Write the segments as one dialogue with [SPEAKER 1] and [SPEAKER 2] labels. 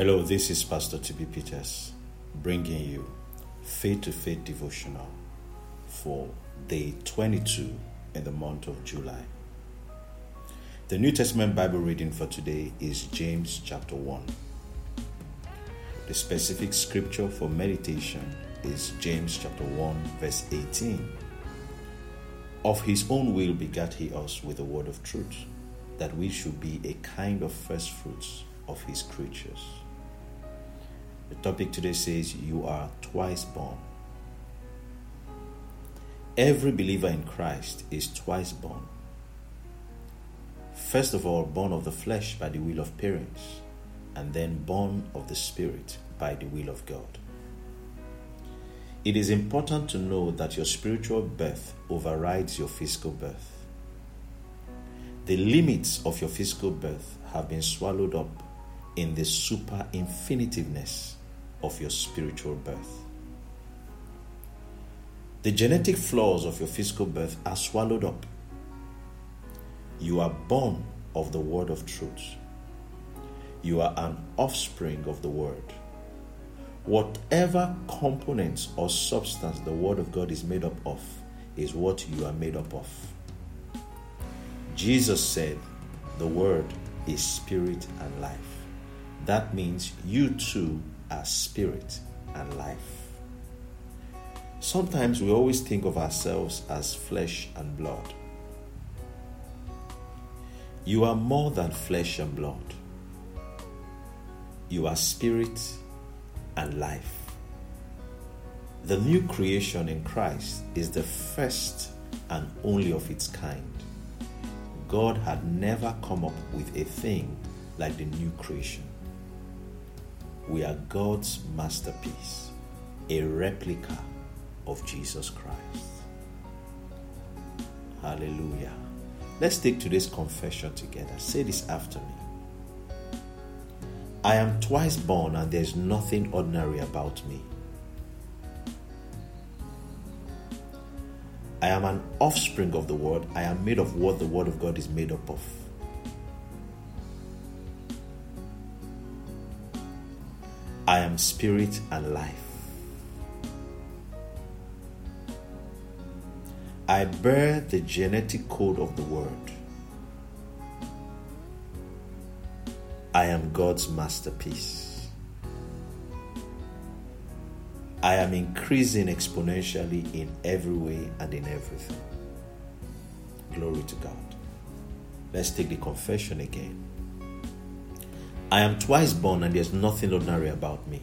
[SPEAKER 1] Hello, this is Pastor TB Peters bringing you Faith to Faith devotional for day 22 in the month of July. The New Testament Bible reading for today is James chapter 1. The specific scripture for meditation is James chapter 1, verse 18. Of his own will begat he us with the word of truth, that we should be a kind of first fruits of his creatures. The topic today says, You are twice born. Every believer in Christ is twice born. First of all, born of the flesh by the will of parents, and then born of the Spirit by the will of God. It is important to know that your spiritual birth overrides your physical birth. The limits of your physical birth have been swallowed up in the super infinitiveness of your spiritual birth. The genetic flaws of your physical birth are swallowed up. You are born of the word of truth. You are an offspring of the word. Whatever components or substance the Word of God is made up of is what you are made up of. Jesus said, The Word is spirit and life. That means you too are spirit and life. Sometimes we always think of ourselves as flesh and blood. You are more than flesh and blood. You are spirit and life. The new creation in Christ is the first and only of its kind. God had never come up with a thing like the new creation. We are God's masterpiece, a replica of Jesus Christ. Hallelujah. Let's take today's confession together. Say this after me. I am twice born and there's nothing ordinary about me. I am an offspring of the Word. I am made of what the Word of God is made up of. I am spirit and life. I bear the genetic code of the world. I am God's masterpiece. I am increasing exponentially in every way and in everything. Glory to God. Let's take the confession again. I am twice born and there's nothing ordinary about me.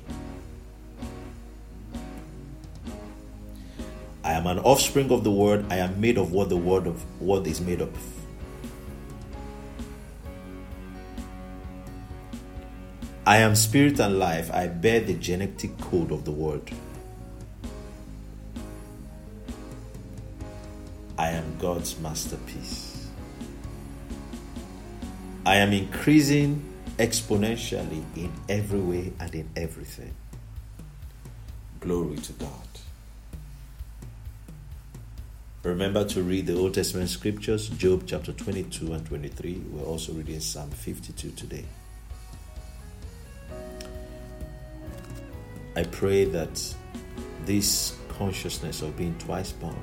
[SPEAKER 1] I am an offspring of the word. I am made of what the word of what is made of. I am spirit and life. I bear the genetic code of the word. I am God's masterpiece. I am increasing exponentially in every way and in everything. Glory to God. Remember to read the Old Testament scriptures, Job chapter 22 and 23. We're also reading Psalm 52 today. I pray that this consciousness of being twice born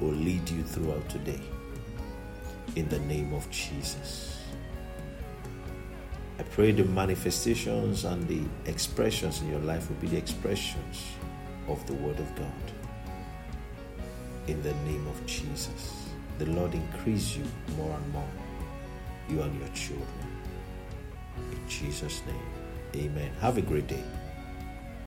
[SPEAKER 1] will lead you throughout today. In the name of Jesus. I pray the manifestations and the expressions in your life will be the expressions of the Word of God. In the name of Jesus. The Lord increase you more and more, you and your children. In Jesus' name. Amen. Have a great day.